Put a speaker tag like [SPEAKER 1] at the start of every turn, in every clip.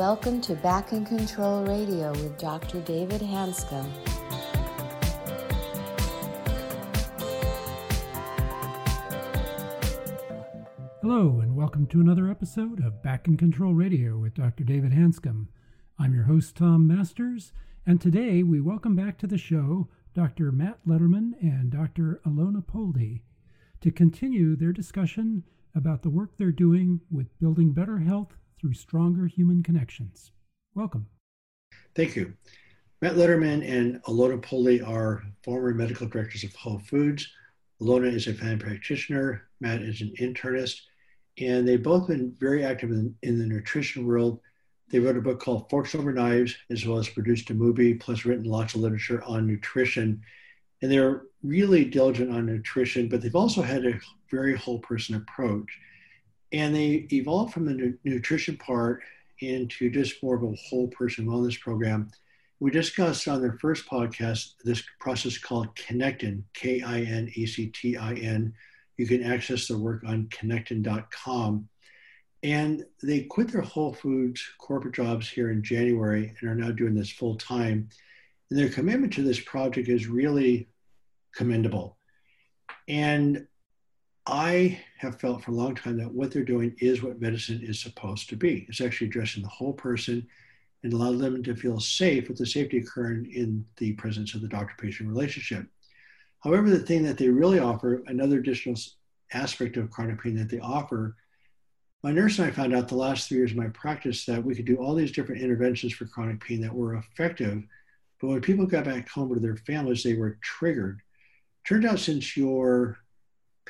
[SPEAKER 1] welcome to Back in Control Radio with Dr. David Hanscom.
[SPEAKER 2] Hello, and welcome to another episode of Back in Control Radio with Dr. David Hanscom. I'm your host, Tom Masters, and today we welcome back to the show Dr. Matt Lederman and Dr. Alona Pulde to continue their discussion about the work they're doing with building better health through stronger human connections. Welcome.
[SPEAKER 3] Thank you. Matt Lederman and Alona Pulde are former medical directors of Whole Foods. Alona is a family practitioner. Matt is an internist. And they've both been very active in, in the nutrition world. They wrote a book called Forks Over Knives, as well as produced a movie, plus written lots of literature on nutrition. And they're really diligent on nutrition, but they've also had a very whole person approach. And they evolved from the nu- nutrition part into just more of a whole person wellness program. We discussed on their first podcast this process called Kinectin, K I N E C T I N. You can access their work on kinectin.com. And they quit their Whole Foods corporate jobs here in January and are now doing this full time. And their commitment to this project is really commendable. And I have felt for a long time that what they're doing is what medicine is supposed to be. It's actually addressing the whole person and allow them to feel safe with the safety occurring in the presence of the doctor patient relationship. However, the thing that they really offer, another additional aspect of chronic pain that they offer, my nurse and I found out the last three years of my practice that we could do all these different interventions for chronic pain that were effective. But when people got back home to their families, they were triggered. Turned out since your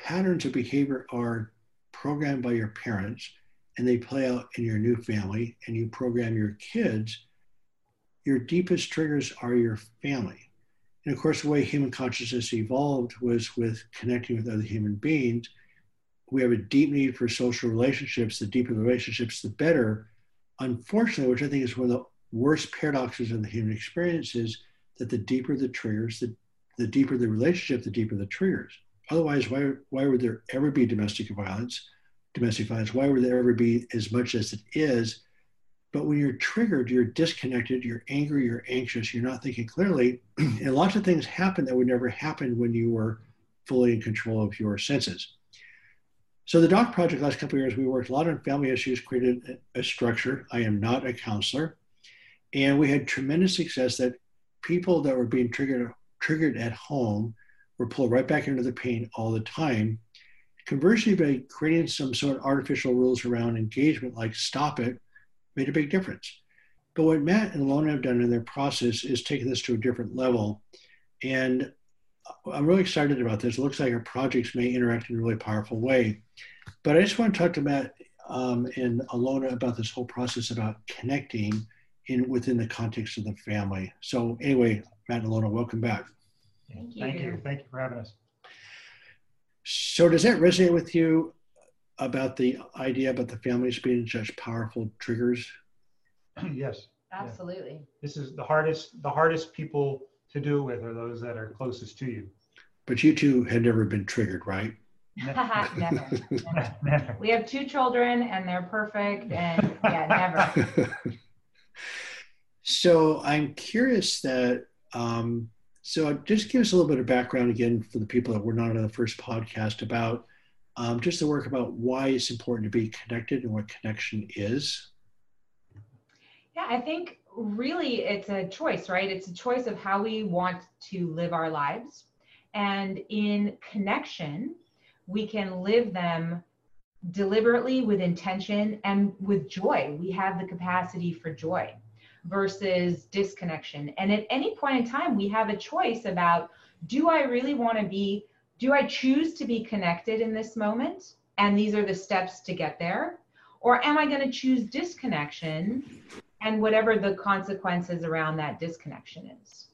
[SPEAKER 3] patterns of behavior are programmed by your parents and they play out in your new family and you program your kids, your deepest triggers are your family. And of course, the way human consciousness evolved was with connecting with other human beings. We have a deep need for social relationships. The deeper the relationships, the better. Unfortunately, which I think is one of the worst paradoxes of the human experience, is that the deeper the triggers, the, the deeper the relationship, the deeper the triggers. Otherwise, why, why would there ever be domestic violence? Domestic violence, why would there ever be as much as it is? But when you're triggered, you're disconnected, you're angry, you're anxious, you're not thinking clearly. and lots of things happen that would never happen when you were fully in control of your senses. So the Doc Project last couple of years, we worked a lot on family issues, created a structure. I am not a counselor. And we had tremendous success that people that were being triggered triggered at home were pulled right back into the pain all the time. Conversely, by creating some sort of artificial rules around engagement, like stop it, made a big difference. But what Matt and Alona have done in their process is taken this to a different level. And I'm really excited about this. It looks like our projects may interact in a really powerful way. But I just want to talk to Matt um, and Alona about this whole process about connecting in within the context of the family. So anyway, Matt and Alona, welcome back.
[SPEAKER 4] Thank you. Thank you. Thank you for having us.
[SPEAKER 3] So does that resonate with you about the idea about the families being such powerful triggers?
[SPEAKER 4] yes.
[SPEAKER 5] Absolutely.
[SPEAKER 4] Yeah. This is the hardest the hardest people to do with are those that are closest to you.
[SPEAKER 3] But you two had never been triggered, right?
[SPEAKER 5] never, never. never. We have two children and they're perfect and yeah, never.
[SPEAKER 3] so I'm curious that um, so just give us a little bit of background again for the people that were not on the first podcast about um, just the work about why it's important to be connected and what connection is.
[SPEAKER 5] Yeah, I think really it's a choice, right? It's a choice of how we want to live our lives. And in connection, we can live them deliberately with intention and with joy. We have the capacity for joy versus disconnection. And at any point in time, we have a choice about do I really want to be, do I choose to be connected in this moment? And these are the steps to get there. Or am I going to choose disconnection and whatever the consequences around that disconnection is?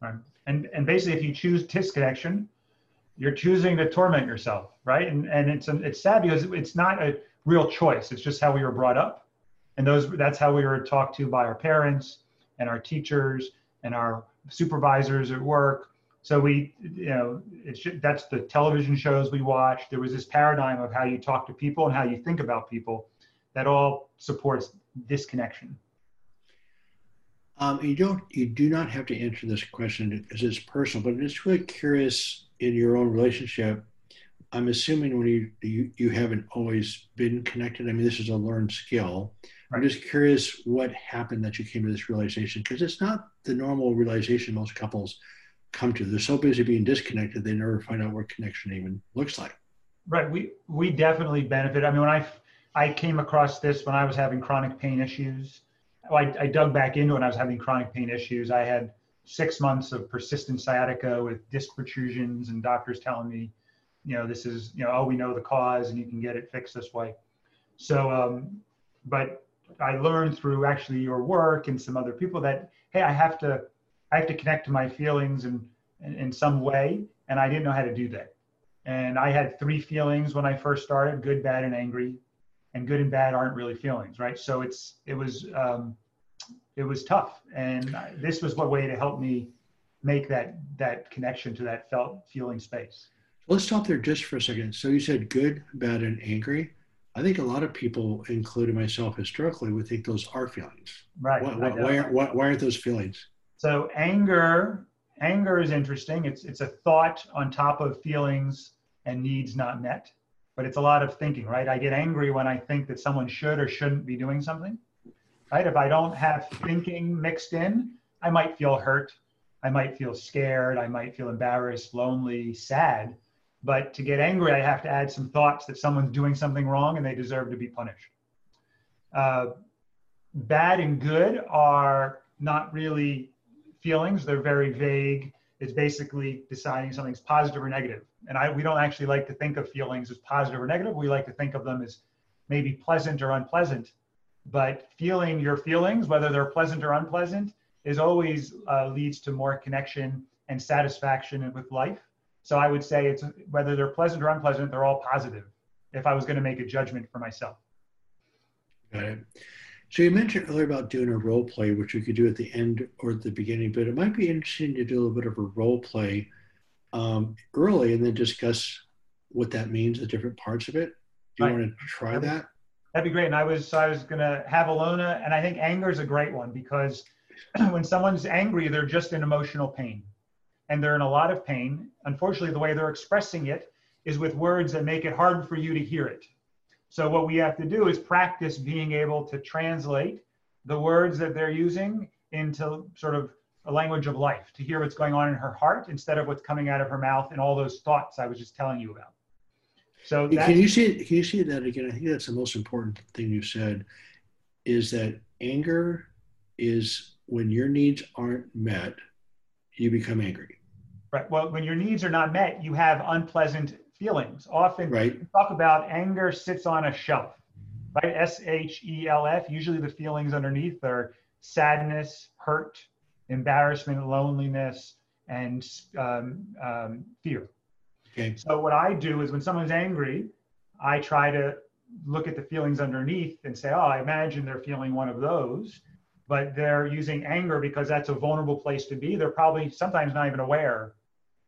[SPEAKER 4] Right. And, and basically, if you choose disconnection, you're choosing to torment yourself, right? And, and it's, it's sad because it's not a real choice. It's just how we were brought up and those that's how we were talked to by our parents and our teachers and our supervisors at work so we you know it's that's the television shows we watch there was this paradigm of how you talk to people and how you think about people that all supports disconnection
[SPEAKER 3] Um, you don't, you do not have to answer this question because it's personal, but I'm just really curious in your own relationship. I'm assuming when you, you you haven't always been connected. I mean, this is a learned skill.
[SPEAKER 4] Right.
[SPEAKER 3] I'm just curious what happened that you came to this realization because it's not the normal realization most couples come to. They're so busy being disconnected, they never find out what connection even looks like.
[SPEAKER 4] Right. We we definitely benefit. I mean, when I I came across this when I was having chronic pain issues. I, I dug back into it when I was having chronic pain issues. I had six months of persistent sciatica with disc protrusions, and doctors telling me, you know, this is, you know, oh, we know the cause and you can get it fixed this way. So, um, but I learned through actually your work and some other people that, hey, I have to, I have to connect to my feelings in, in, in some way, and I didn't know how to do that. And I had three feelings when I first started: good, bad, and angry and good and bad aren't really feelings, right? So it's it was um, it was tough, and this was one way to help me make that that connection to that felt feeling space.
[SPEAKER 3] Let's stop there just for a second. So you said good, bad, and angry. I think a lot of people, including myself historically, would think those are feelings.
[SPEAKER 4] Right.
[SPEAKER 3] Why, why, why, aren't, why, why aren't those feelings?
[SPEAKER 4] So anger, anger is interesting. It's it's a thought on top of feelings and needs not met but it's a lot of thinking, right? I get angry when I think that someone should or shouldn't be doing something, right? If I don't have thinking mixed in, I might feel hurt. I might feel scared. I might feel embarrassed, lonely, sad. But to get angry, I have to add some thoughts that someone's doing something wrong and they deserve to be punished. Uh, bad and good are not really feelings, they're very vague. It's basically deciding something's positive or negative. and I, we don't actually like to think of feelings as positive or negative. We like to think of them as maybe pleasant or unpleasant. But feeling your feelings, whether they're pleasant or unpleasant, is always uh, leads to more connection and satisfaction with life. So I would say it's whether they're pleasant or unpleasant, they're all positive. If I was going to make a judgment for myself.
[SPEAKER 3] Got it. So you mentioned earlier about doing a role play, which you could do at the end or at the beginning, but it might be interesting to do a little bit of a role play um, early and then discuss what that means, the different parts of it. Do you right. want to try that?
[SPEAKER 4] That'd be great. And I was I was gonna have Alona, and I think anger is a great one because when someone's angry, they're just in emotional pain, and they're in a lot of pain. Unfortunately, the way they're expressing it is with words that make it hard for you to hear it. So what we have to do is practice being able to translate the words that they're using into sort of a language of life, to hear what's going on in her heart instead of what's coming out of her mouth and all those thoughts I was just telling you about. So
[SPEAKER 3] can you see can you see that again? I think that's the most important thing you said is that anger is when your needs aren't met, you become angry.
[SPEAKER 4] Right. Well, when your needs are not met, you have unpleasant feelings. Often
[SPEAKER 3] right.
[SPEAKER 4] talk about anger sits on a shelf. Right? S H E L F. Usually the feelings underneath are sadness, hurt, embarrassment, loneliness, and um, um, fear.
[SPEAKER 3] Okay.
[SPEAKER 4] So what I do is when someone's angry, I try to look at the feelings underneath and say, oh, I imagine they're feeling one of those, but they're using anger because that's a vulnerable place to be. They're probably sometimes not even aware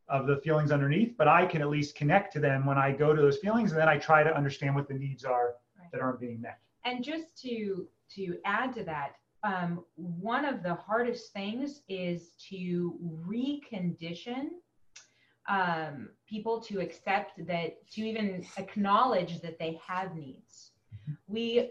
[SPEAKER 4] of the feelings underneath, but I can at least connect to them when I go to those feelings, and then I try to understand what the needs are right. that aren't being met.
[SPEAKER 5] And just to to add to that, um, one of the hardest things is to recondition um, people to accept that to even acknowledge that they have needs mm-hmm. we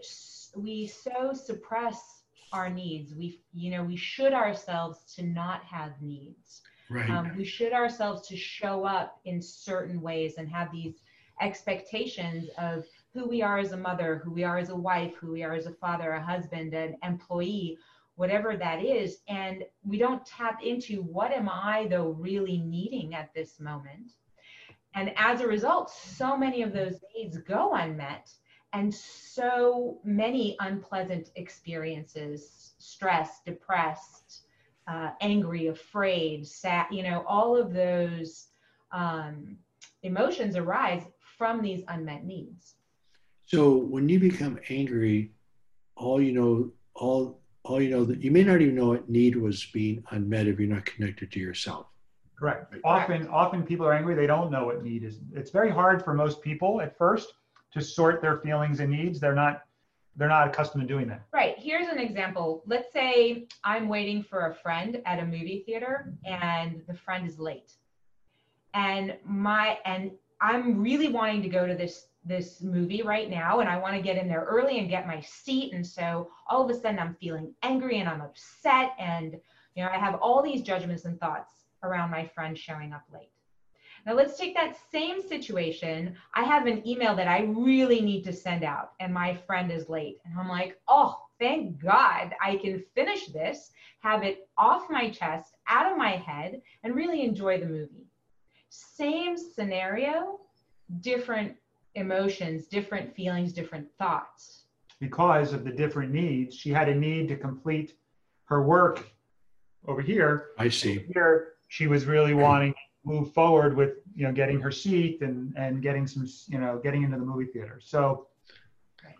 [SPEAKER 5] we so suppress our needs we you know we should ourselves to not have needs
[SPEAKER 3] right
[SPEAKER 5] um, we should ourselves to show up in certain ways and have these expectations of who we are as a mother, who we are as a wife, who we are as a father, a husband, an employee, whatever that is. And we don't tap into what am I, though, really needing at this moment. And as a result, so many of those needs go unmet and so many unpleasant experiences stress, depressed, uh, angry, afraid, sad, you know, all of those um, emotions arise from these unmet needs.
[SPEAKER 3] So when you become angry, all you know, all all you know that you may not even know what need was being unmet if you're not connected to yourself.
[SPEAKER 4] Correct. Right. Often, often people are angry. They don't know what need is. It's very hard for most people at first to sort their feelings and needs. They're not they're not accustomed to doing that.
[SPEAKER 5] Right. Here's an example. Let's say I'm waiting for a friend at a movie theater and the friend is late. And my and I'm really wanting to go to this this movie right now and I want to get in there early and get my seat and so all of a sudden I'm feeling angry and I'm upset and you know I have all these judgments and thoughts around my friend showing up late. Now let's take that same situation. I have an email that I really need to send out and my friend is late. And I'm like, oh, thank God I can finish this, have it off my chest, out of my head, and really enjoy the movie. Same scenario, different emotions, different feelings, different thoughts.
[SPEAKER 4] Because of the different needs, she had a need to complete her work over here.
[SPEAKER 3] I see.
[SPEAKER 4] Here, she was really wanting to move forward with you know getting her seat and and getting some you know getting into the movie theater so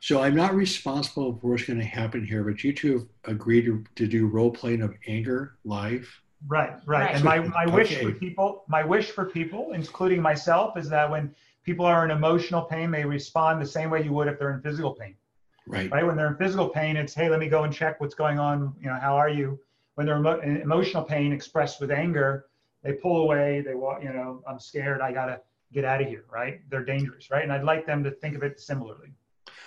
[SPEAKER 3] so i'm not responsible for what's going to happen here but you two have agreed to, to do role playing of anger live?
[SPEAKER 4] Right right, right. and my, my okay. wish for people my wish for people including myself is that when people are in emotional pain they respond the same way you would if they're in physical pain.
[SPEAKER 3] Right.
[SPEAKER 4] Right? When they're in physical pain it's hey let me go and check what's going on. You know how are you? When they're emo- emotional pain expressed with anger they pull away they walk you know i'm scared i gotta get out of here right? They're dangerous right? And i'd like them to think of it similarly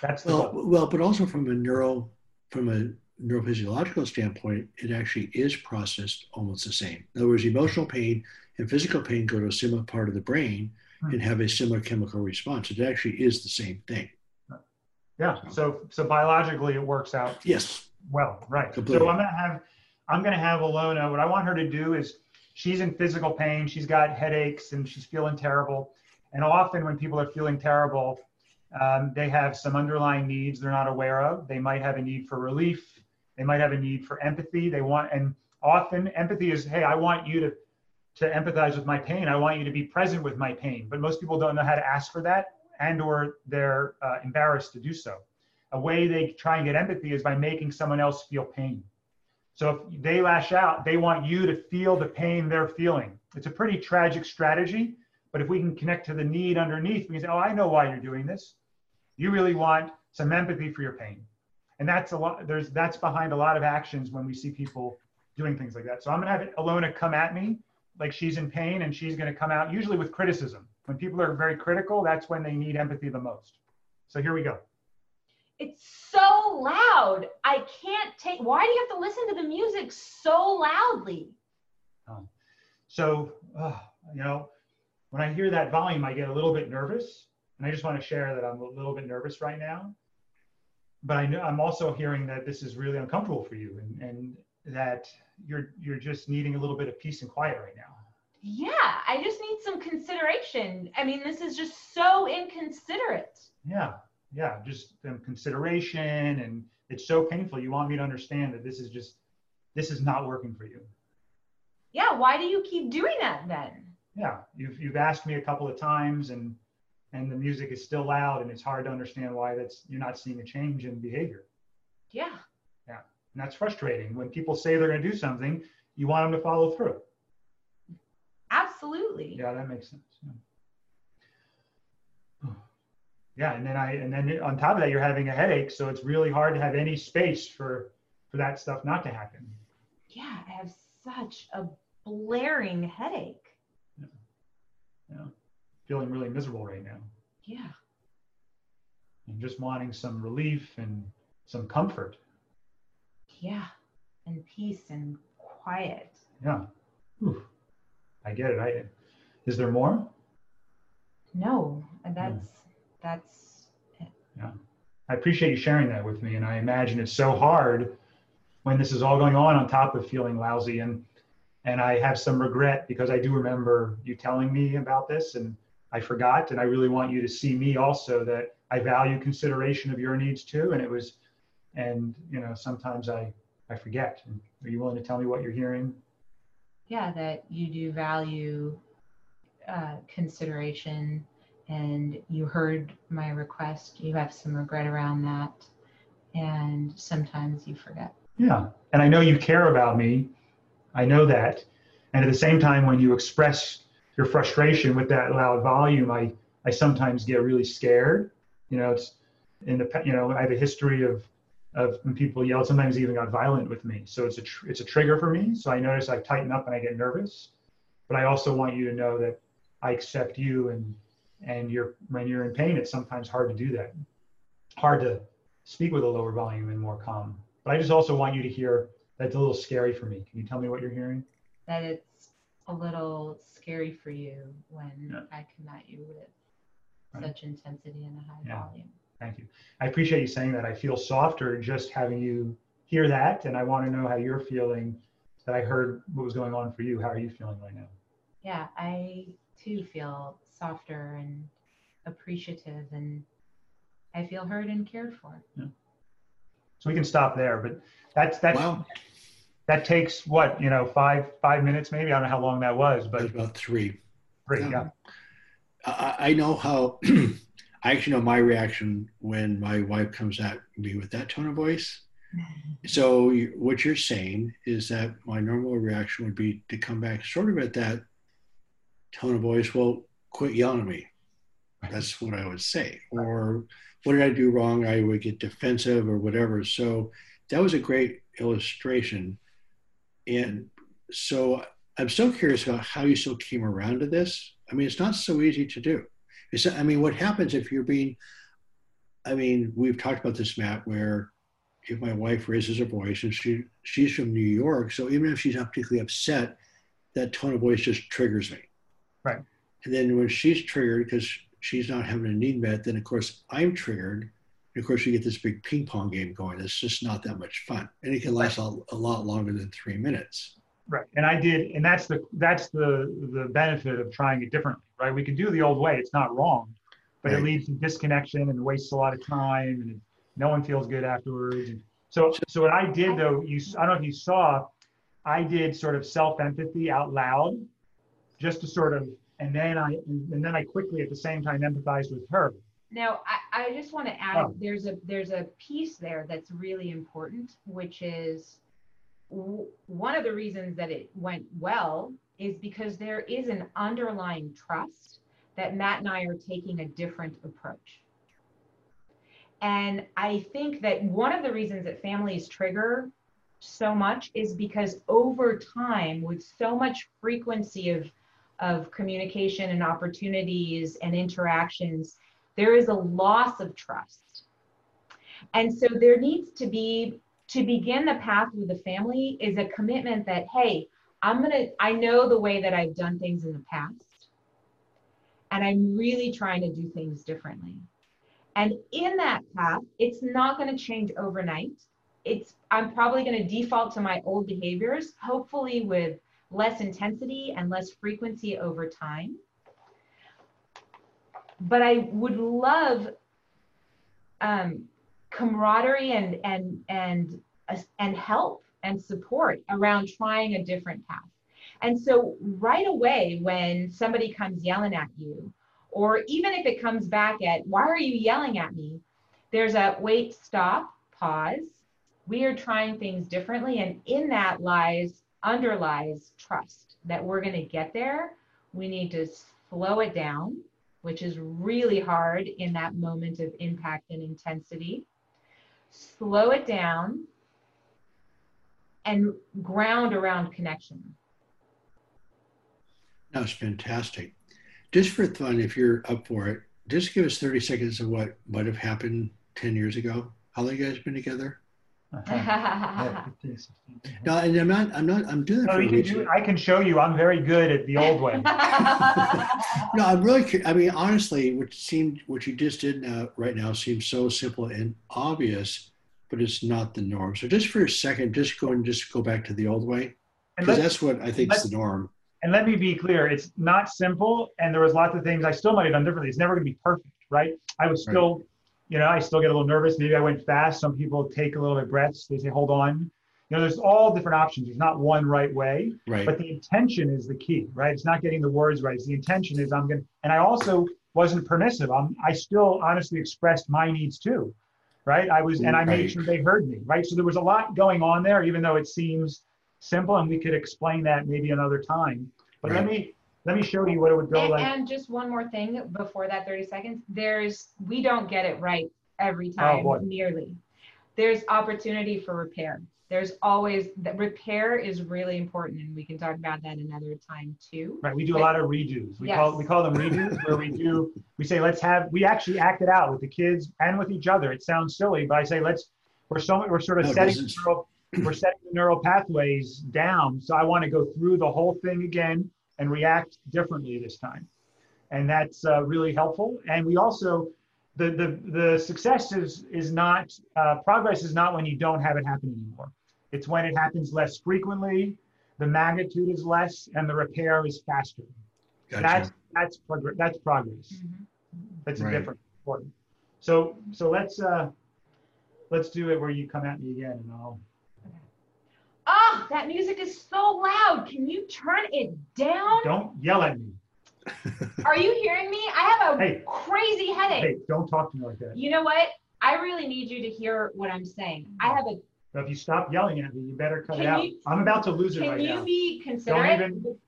[SPEAKER 4] that's
[SPEAKER 3] well goal. well but also from a neuro from a neurophysiological standpoint it actually is processed almost the same in other words emotional pain and physical pain go to a similar part of the brain hmm. and have a similar chemical response it actually is the same thing
[SPEAKER 4] yeah so so biologically it works out
[SPEAKER 3] yes
[SPEAKER 4] well right Completely. so i'm gonna have i'm gonna have alona what i want her to do is she's in physical pain, she's got headaches, and she's feeling terrible. And often, when people are feeling terrible, um, they have some underlying needs they're not aware of. They might have a need for relief. They might have a need for empathy. They want, and often empathy is, hey, I want you to to empathize with my pain. I want you to be present with my pain. But most people don't know how to ask for that, and or they're uh, embarrassed to do so. A way they try and get empathy is by making someone else feel pain. So if they lash out, they want you to feel the pain they're feeling. It's a pretty tragic strategy, but if we can connect to the need underneath, we can say, oh, I know why you're doing this. You really want some empathy for your pain. And that's a lot, there's that's behind a lot of actions when we see people doing things like that. So I'm gonna have Alona come at me like she's in pain and she's gonna come out usually with criticism. When people are very critical, that's when they need empathy the most. So here we go.
[SPEAKER 5] It's so loud. I can't take. Why do you have to listen to the music so loudly?
[SPEAKER 4] Um, so, uh, you know, when I hear that volume, I get a little bit nervous, and I just want to share that I'm a little bit nervous right now. But I know I'm also hearing that this is really uncomfortable for you, and, and that you're you're just needing a little bit of peace and quiet right now.
[SPEAKER 5] Yeah, I just need some consideration. I mean, this is just so inconsiderate.
[SPEAKER 4] Yeah, yeah, just um, consideration, and it's so painful. You want me to understand that this is just this is not working for you.
[SPEAKER 5] Yeah, why do you keep doing that then?
[SPEAKER 4] Yeah, you've you've asked me a couple of times, and and the music is still loud, and it's hard to understand why that's you're not seeing a change in behavior.
[SPEAKER 5] Yeah.
[SPEAKER 4] Yeah, and that's frustrating. When people say they're going to do something, you want them to follow through.
[SPEAKER 5] Absolutely.
[SPEAKER 4] Yeah, that makes sense. Yeah yeah and then i and then on top of that you're having a headache so it's really hard to have any space for for that stuff not to happen
[SPEAKER 5] yeah i have such a blaring headache
[SPEAKER 4] yeah, yeah. Feeling really miserable right now
[SPEAKER 5] yeah
[SPEAKER 4] and just wanting some relief and some comfort
[SPEAKER 5] yeah and peace and quiet
[SPEAKER 4] yeah Ooh. i get it i is there more
[SPEAKER 5] no hmm. that's that's it.
[SPEAKER 4] Yeah. I appreciate you sharing that with me. And I imagine it's so hard when this is all going on on top of feeling lousy. And and I have some regret because I do remember you telling me about this and I forgot. And I really want you to see me also that I value consideration of your needs too. And it was and you know, sometimes I I forget. And are you willing to tell me what you're hearing?
[SPEAKER 5] Yeah, that you do value uh, consideration and you heard my request. You have some regret around that, and sometimes you forget.
[SPEAKER 4] Yeah, and I know you care about me. I know that. And at the same time, when you express your frustration with that loud volume, I I sometimes get really scared. You know, it's in the you know I have a history of of when people yell. Sometimes even got violent with me. So it's a tr- it's a trigger for me. So I notice I tighten up and I get nervous. But I also want you to know that I accept you and and you're when you're in pain, it's sometimes hard to do that. Hard to speak with a lower volume and more calm. But I just also want you to hear that's a little scary for me. Can you tell me what you're hearing?
[SPEAKER 5] That it's a little scary for you when
[SPEAKER 4] Yeah.
[SPEAKER 5] I come at you with
[SPEAKER 4] Right.
[SPEAKER 5] such intensity and a high
[SPEAKER 4] Yeah.
[SPEAKER 5] volume.
[SPEAKER 4] Thank you. I appreciate you saying that. I feel softer just having you hear that. And I want to know how you're feeling that I heard what was going on for you. How are you feeling right now?
[SPEAKER 5] Yeah, I too feel softer and appreciative and I feel heard and cared for.
[SPEAKER 4] So we can stop there, but that's, that's,
[SPEAKER 3] Wow,
[SPEAKER 4] that takes what, you know, five, five minutes maybe? I don't know how long that was,
[SPEAKER 3] that was
[SPEAKER 4] but
[SPEAKER 3] about three.
[SPEAKER 4] great. Yeah.
[SPEAKER 3] I, I know how, I actually know my reaction when my wife comes at me with that tone of voice. Mm-hmm. So you, what you're saying is that my normal reaction would be to come back sort of at that tone of voice. Well, quit yelling at me. That's what I would say. Or what did I do wrong? I would get defensive or whatever. So that was a great illustration. And so I'm still curious about how you still came around to this. I mean, it's not so easy to do. It's, I mean, what happens if you're being, I mean, we've talked about this, Matt, where if my wife raises her voice and she she's from New York, so even if she's not particularly upset, that tone of voice just triggers me.
[SPEAKER 4] Right.
[SPEAKER 3] And then when she's triggered because she's not having a need met, then of course I'm triggered. And of course, you get this big ping pong game going. It's just not that much fun, and it can last a, a lot longer than three minutes.
[SPEAKER 4] Right. And I did, and that's the, that's the, the benefit of trying it differently, right? We can do the old way. It's not wrong, but it leads to disconnection and wastes a lot of time and no one feels good afterwards. And so, so what I did though, you, I don't know if you saw, I did sort of self-empathy out loud just to sort of, and then I, and then I quickly at the same time empathized with her.
[SPEAKER 5] Now, I, I just want to add,
[SPEAKER 4] Oh.
[SPEAKER 5] there's a there's a piece there that's really important, which is w- one of the reasons that it went well is because there is an underlying trust that Matt and I are taking a different approach. And I think that one of the reasons that families trigger so much is because over time, with so much frequency of, of communication and opportunities and interactions, there is a loss of trust. And so there needs to be, to begin the path with the family, is a commitment that, hey, I'm going to, I know the way that I've done things in the past, and I'm really trying to do things differently. And in that path, it's not going to change overnight. It's, I'm probably going to default to my old behaviors, hopefully with less intensity and less frequency over time but I would love um, camaraderie and and and and help and support around trying a different path. And so right away, when somebody comes yelling at you, or even if it comes back at why are you yelling at me, there's a wait, stop, pause. We are trying things differently, and in that lies underlies trust that we're going to get there. We need to slow it down which is really hard in that moment of impact and intensity. Slow it down and ground around connection.
[SPEAKER 3] That was fantastic. Just for fun, if you're up for it, just give us 30 seconds of what might have happened 10 years ago. How long you guys been together?
[SPEAKER 4] Uh-huh. Yeah, 15, 16.
[SPEAKER 3] No, and I'm not, I'm not, I'm doing it
[SPEAKER 4] No,
[SPEAKER 3] for
[SPEAKER 4] you can do, I can show you. I'm very good at the old way.
[SPEAKER 3] No, I'm really. cur- I mean, honestly, what seemed, what you just did now, right now, seems so simple and obvious, but it's not the norm. So just for a second, just go and just go back to the old way, because that's what I think is the norm.
[SPEAKER 4] and let me be clear, it's not simple. And there was lots of things I still might have done differently. It's never going to be perfect, right? I was
[SPEAKER 3] Right.
[SPEAKER 4] You know, I still get a little nervous. Maybe I went fast. Some people take a little bit of breaths. They say, hold on. You know, there's all different options. There's not one right way.
[SPEAKER 3] Right.
[SPEAKER 4] but the intention is the key right it's not getting the words right it's the intention is i'm gonna and i also wasn't permissive i'm i still honestly expressed my needs too right i was and i made sure they heard me right so there was a lot going on there even though it seems simple and we could explain that maybe another time but let me let me show you what it would go
[SPEAKER 5] and,
[SPEAKER 4] like
[SPEAKER 5] and just one more thing before that 30 seconds there's we don't get it right every oh, time, nearly. There's opportunity for repair. There's always that repair is really important, and we can talk about that another time too.
[SPEAKER 4] Right, we do a lot of redos. We yes. call we call them redos, where we do we say let's have we actually act it out with the kids and with each other. It sounds silly, but I say let's we're so we're sort of no, setting neural, we're setting the neural pathways down. So I want to go through the whole thing again and react differently this time, and that's uh, really helpful. And we also the the the success is is not uh, progress is not when you don't have it happen anymore. It's when it happens less frequently, the magnitude is less, and the repair is faster. Gotcha. That's that's progress. That's progress. Mm-hmm. That's a right. different important. So so let's uh let's do it where you come at me again and I'll.
[SPEAKER 5] Oh, that music is so loud. Can you turn it down?
[SPEAKER 4] Don't yell at me.
[SPEAKER 5] Are you hearing me? I have a hey, crazy headache.
[SPEAKER 4] Hey, don't talk to me like that.
[SPEAKER 5] You know what? I really need you to hear what I'm saying. I have a.
[SPEAKER 4] if you stop yelling at me, you better cut it out. You, I'm about to lose it right now.
[SPEAKER 5] Can you be considerate? Don't even,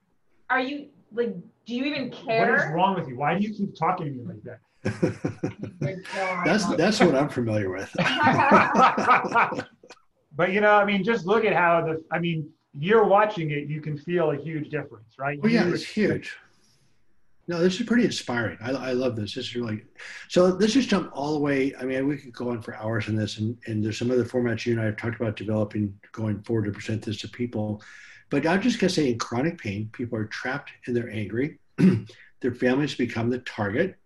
[SPEAKER 5] Are you like? Do you even care?
[SPEAKER 4] What is wrong with you? Why do you keep talking to me like that?
[SPEAKER 3] that's that's what I'm familiar with.
[SPEAKER 4] but you know, I mean, just look at how the. I mean, you're watching it, you can feel a huge difference, right?
[SPEAKER 3] Oh yeah, it's huge. No, this is pretty inspiring. I, I love this. This is really so. Let's just jump all the way. I mean, we could go on for hours on this, and, and there's some other formats you and I have talked about developing going forward to present this to people. But I'm just gonna say, in chronic pain, people are trapped and they're angry. Their families become the target,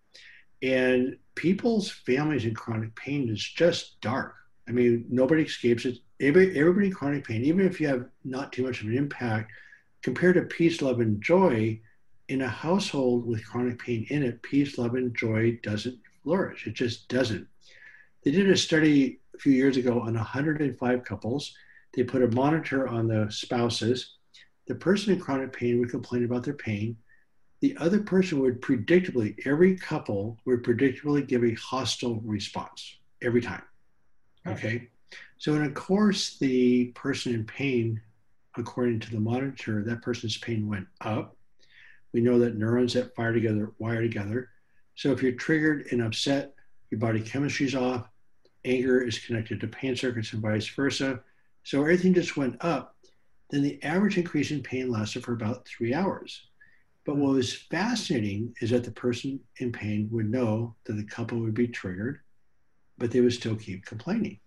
[SPEAKER 3] and people's families in chronic pain is just dark. I mean, nobody escapes it. Everybody, everybody in chronic pain, even if you have not too much of an impact, compared to peace, love, and joy in a household with chronic pain in it, peace, love, and joy doesn't flourish. It just doesn't. They did a study a few years ago on 105 couples. They put a monitor on the spouses. The person in chronic pain would complain about their pain. The other person would predictably, every couple would predictably give a hostile response every time. Okay. So, and of course, the person in pain, according to the monitor, that person's pain went up we know that neurons that fire together wire together. So if you're triggered and upset, your body chemistry is off. Anger is connected to pain circuits and vice versa. So everything just went up. Then the average increase in pain lasted for about three hours. But what was fascinating is that the person in pain would know that the couple would be triggered, but they would still keep complaining.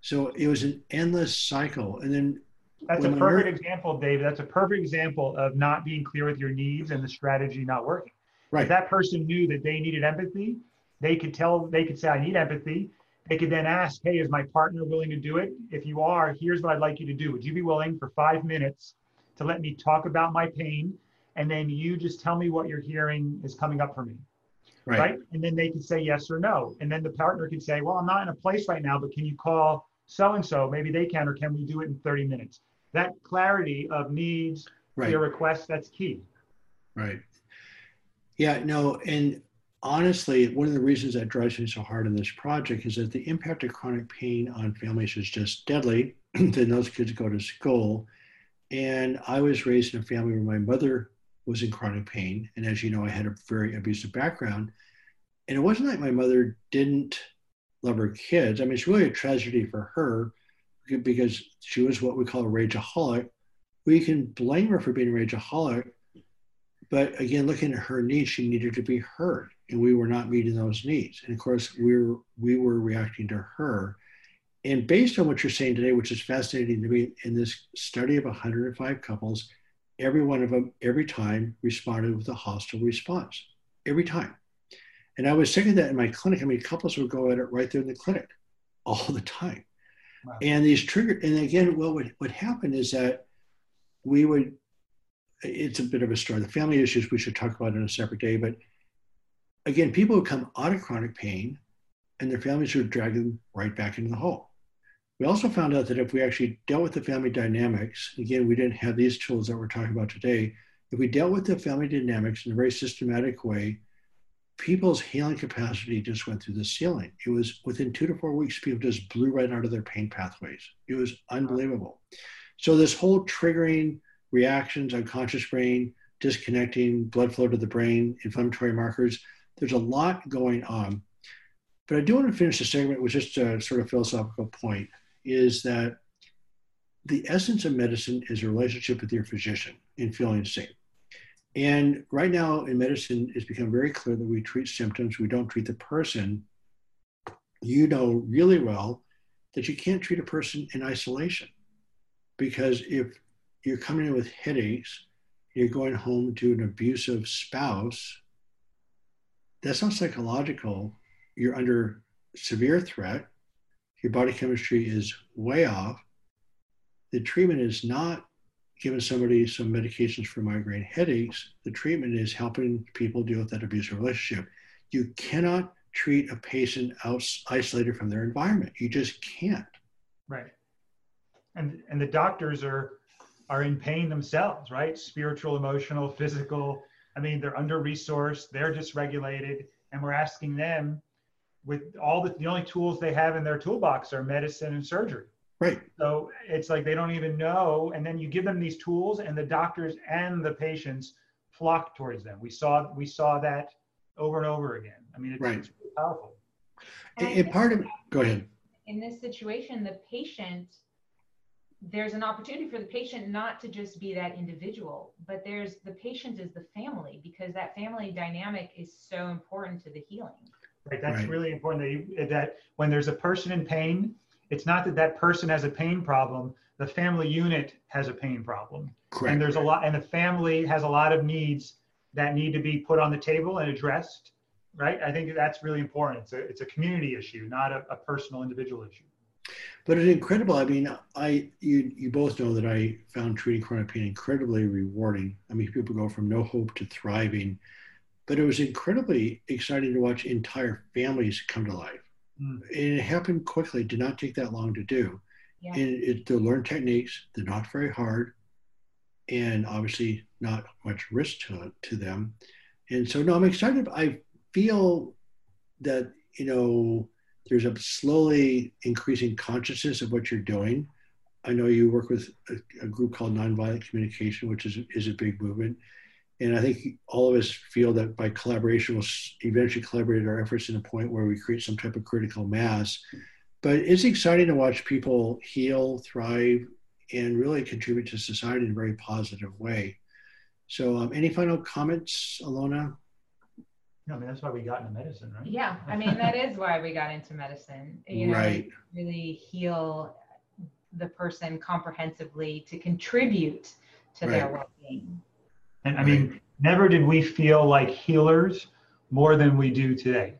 [SPEAKER 3] So it was an endless cycle. And then
[SPEAKER 4] that's a perfect example, Dave. That's a perfect example of not being clear with your needs and the strategy not working. Right. If that person knew that they needed empathy, they could tell, they could say, I need empathy. They could then ask, Hey, is my partner willing to do it? If you are, here's what I'd like you to do. Would you be willing for five minutes to let me talk about my pain? And then you just tell me what you're hearing is coming up for me. Right. right. And then they could say yes or no. And then the partner could say, Well, I'm not in a place right now, but can you call so and so? Maybe they can, or can we do it in 30 minutes? that clarity of needs, right. your requests, that's key.
[SPEAKER 3] Right. Yeah, no, and honestly, one of the reasons that drives me so hard in this project is that the impact of chronic pain on families is just deadly. then those kids go to school. And I was raised in a family where my mother was in chronic pain. And as you know, I had a very abusive background. And it wasn't like my mother didn't love her kids. I mean, it's really a tragedy for her because she was what we call a rageaholic. We can blame her for being a rageaholic, but again, looking at her needs, she needed to be heard, and we were not meeting those needs. And of course, we were we were reacting to her. And based on what you're saying today, which is fascinating to me, in this study of 105 couples, every one of them, every time, responded with a hostile response. Every time. And I was saying that in my clinic. I mean, couples would go at it right there in the clinic all the time. And these trigger, and again, what would what happened is that we would. It's a bit of a story. The family issues we should talk about in a separate day, but again, people would come out of chronic pain, and their families would drag them right back into the hole. We also found out that if we actually dealt with the family dynamics, again, we didn't have these tools that we're talking about today. If we dealt with the family dynamics in a very systematic way, people's healing capacity just went through the ceiling. It was within two to four weeks, people just blew right out of their pain pathways. It was unbelievable. So, this whole triggering reactions, unconscious brain, disconnecting blood flow to the brain, inflammatory markers, there's a lot going on. But I do want to finish the segment with just a sort of philosophical point is that the essence of medicine is a relationship with your physician in feeling safe. And right now in medicine, it's become very clear that we treat symptoms, we don't treat the person. You know really well that you can't treat a person in isolation because if you're coming in with headaches, you're going home to an abusive spouse, that's not psychological. You're under severe threat. Your body chemistry is way off. The treatment is not giving somebody some medications for migraine headaches. The treatment is helping people deal with that abusive relationship. You cannot treat a patient out, isolated from their environment. You just can't.
[SPEAKER 4] Right. And and the doctors are are in pain themselves, right? Spiritual, emotional, physical. I mean, they're under resourced, they're dysregulated, and we're asking them with all the the only tools they have in their toolbox are medicine and surgery.
[SPEAKER 3] Right.
[SPEAKER 4] So it's like they don't even know. And then you give them these tools, and the doctors and the patients flock towards them. We saw we saw that over and over again. I mean, it's,
[SPEAKER 3] right.
[SPEAKER 4] it's really powerful.
[SPEAKER 3] And, and part of go ahead.
[SPEAKER 5] In this situation, the patient there's an opportunity for the patient not to just be that individual, but there's the patient is the family because that family dynamic is so important to the healing.
[SPEAKER 4] Right. That's
[SPEAKER 3] Right.
[SPEAKER 4] really important that, you, that when there's a person in pain, it's not that that person has a pain problem. The family unit has a pain problem.
[SPEAKER 3] Correct.
[SPEAKER 4] And there's a lot, and the family has a lot of needs that need to be put on the table and addressed. Right. I think that's really important. It's a, it's a community issue, not a, a personal individual issue.
[SPEAKER 3] But it's incredible. I mean, I you you both know that I found treating chronic pain incredibly rewarding. I mean, people go from no hope to thriving, but it was incredibly exciting to watch entire families come to life.
[SPEAKER 4] Mm.
[SPEAKER 3] And it happened quickly. Did not take that long to do.
[SPEAKER 5] Yeah.
[SPEAKER 3] And it, to learn techniques, they're not very hard, and obviously not much risk to to them. And so, no, I'm excited. I feel that you know there's a slowly increasing consciousness of what you're doing. I know you work with a, a, group called Nonviolent Communication, which is, is a big movement. And I think all of us feel that by collaboration, we'll eventually collaborate our efforts in a point where we create some type of critical mass. But it's exciting to watch people heal, thrive, and really contribute to society in a very positive way. So, um, any final comments, Alona?
[SPEAKER 4] Yeah, I mean, that's why we got into medicine, right?
[SPEAKER 5] Yeah, I mean that is why we got into medicine. You know,
[SPEAKER 3] Right.
[SPEAKER 5] really heal the person comprehensively to contribute to their well-being.
[SPEAKER 4] And I mean, never did we feel like healers more than we do today.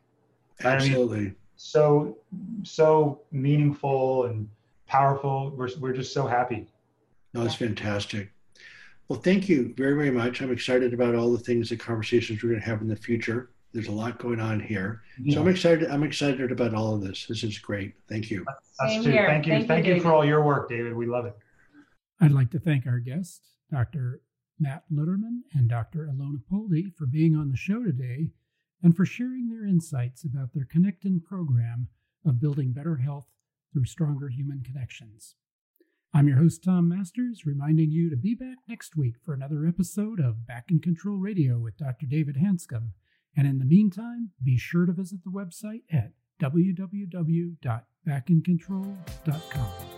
[SPEAKER 4] I mean-
[SPEAKER 3] Absolutely.
[SPEAKER 4] So, so meaningful and powerful. We're, we're just so happy.
[SPEAKER 3] No, it's fantastic. Well, thank you very, very much. I'm excited about all the things, the conversations we're going to have in the future. There's a lot going on here, so I'm excited. I'm excited about all of this. This is great. Thank you.
[SPEAKER 4] Us
[SPEAKER 5] Same
[SPEAKER 4] too.
[SPEAKER 5] here.
[SPEAKER 4] Thank you.
[SPEAKER 5] Thank you,
[SPEAKER 4] Thank you for all your work, David. We love it.
[SPEAKER 2] I'd like to thank our guest, Dr. Matt Lederman and Dr. Alona Pulde, for being on the show today and for sharing their insights about their Kinectin program of building better health through stronger human connections. I'm your host, Tom Masters, reminding you to be back next week for another episode of Back in Control Radio with Dr. David Hanscom. And in the meantime, be sure to visit the website at www.backincontrol.com.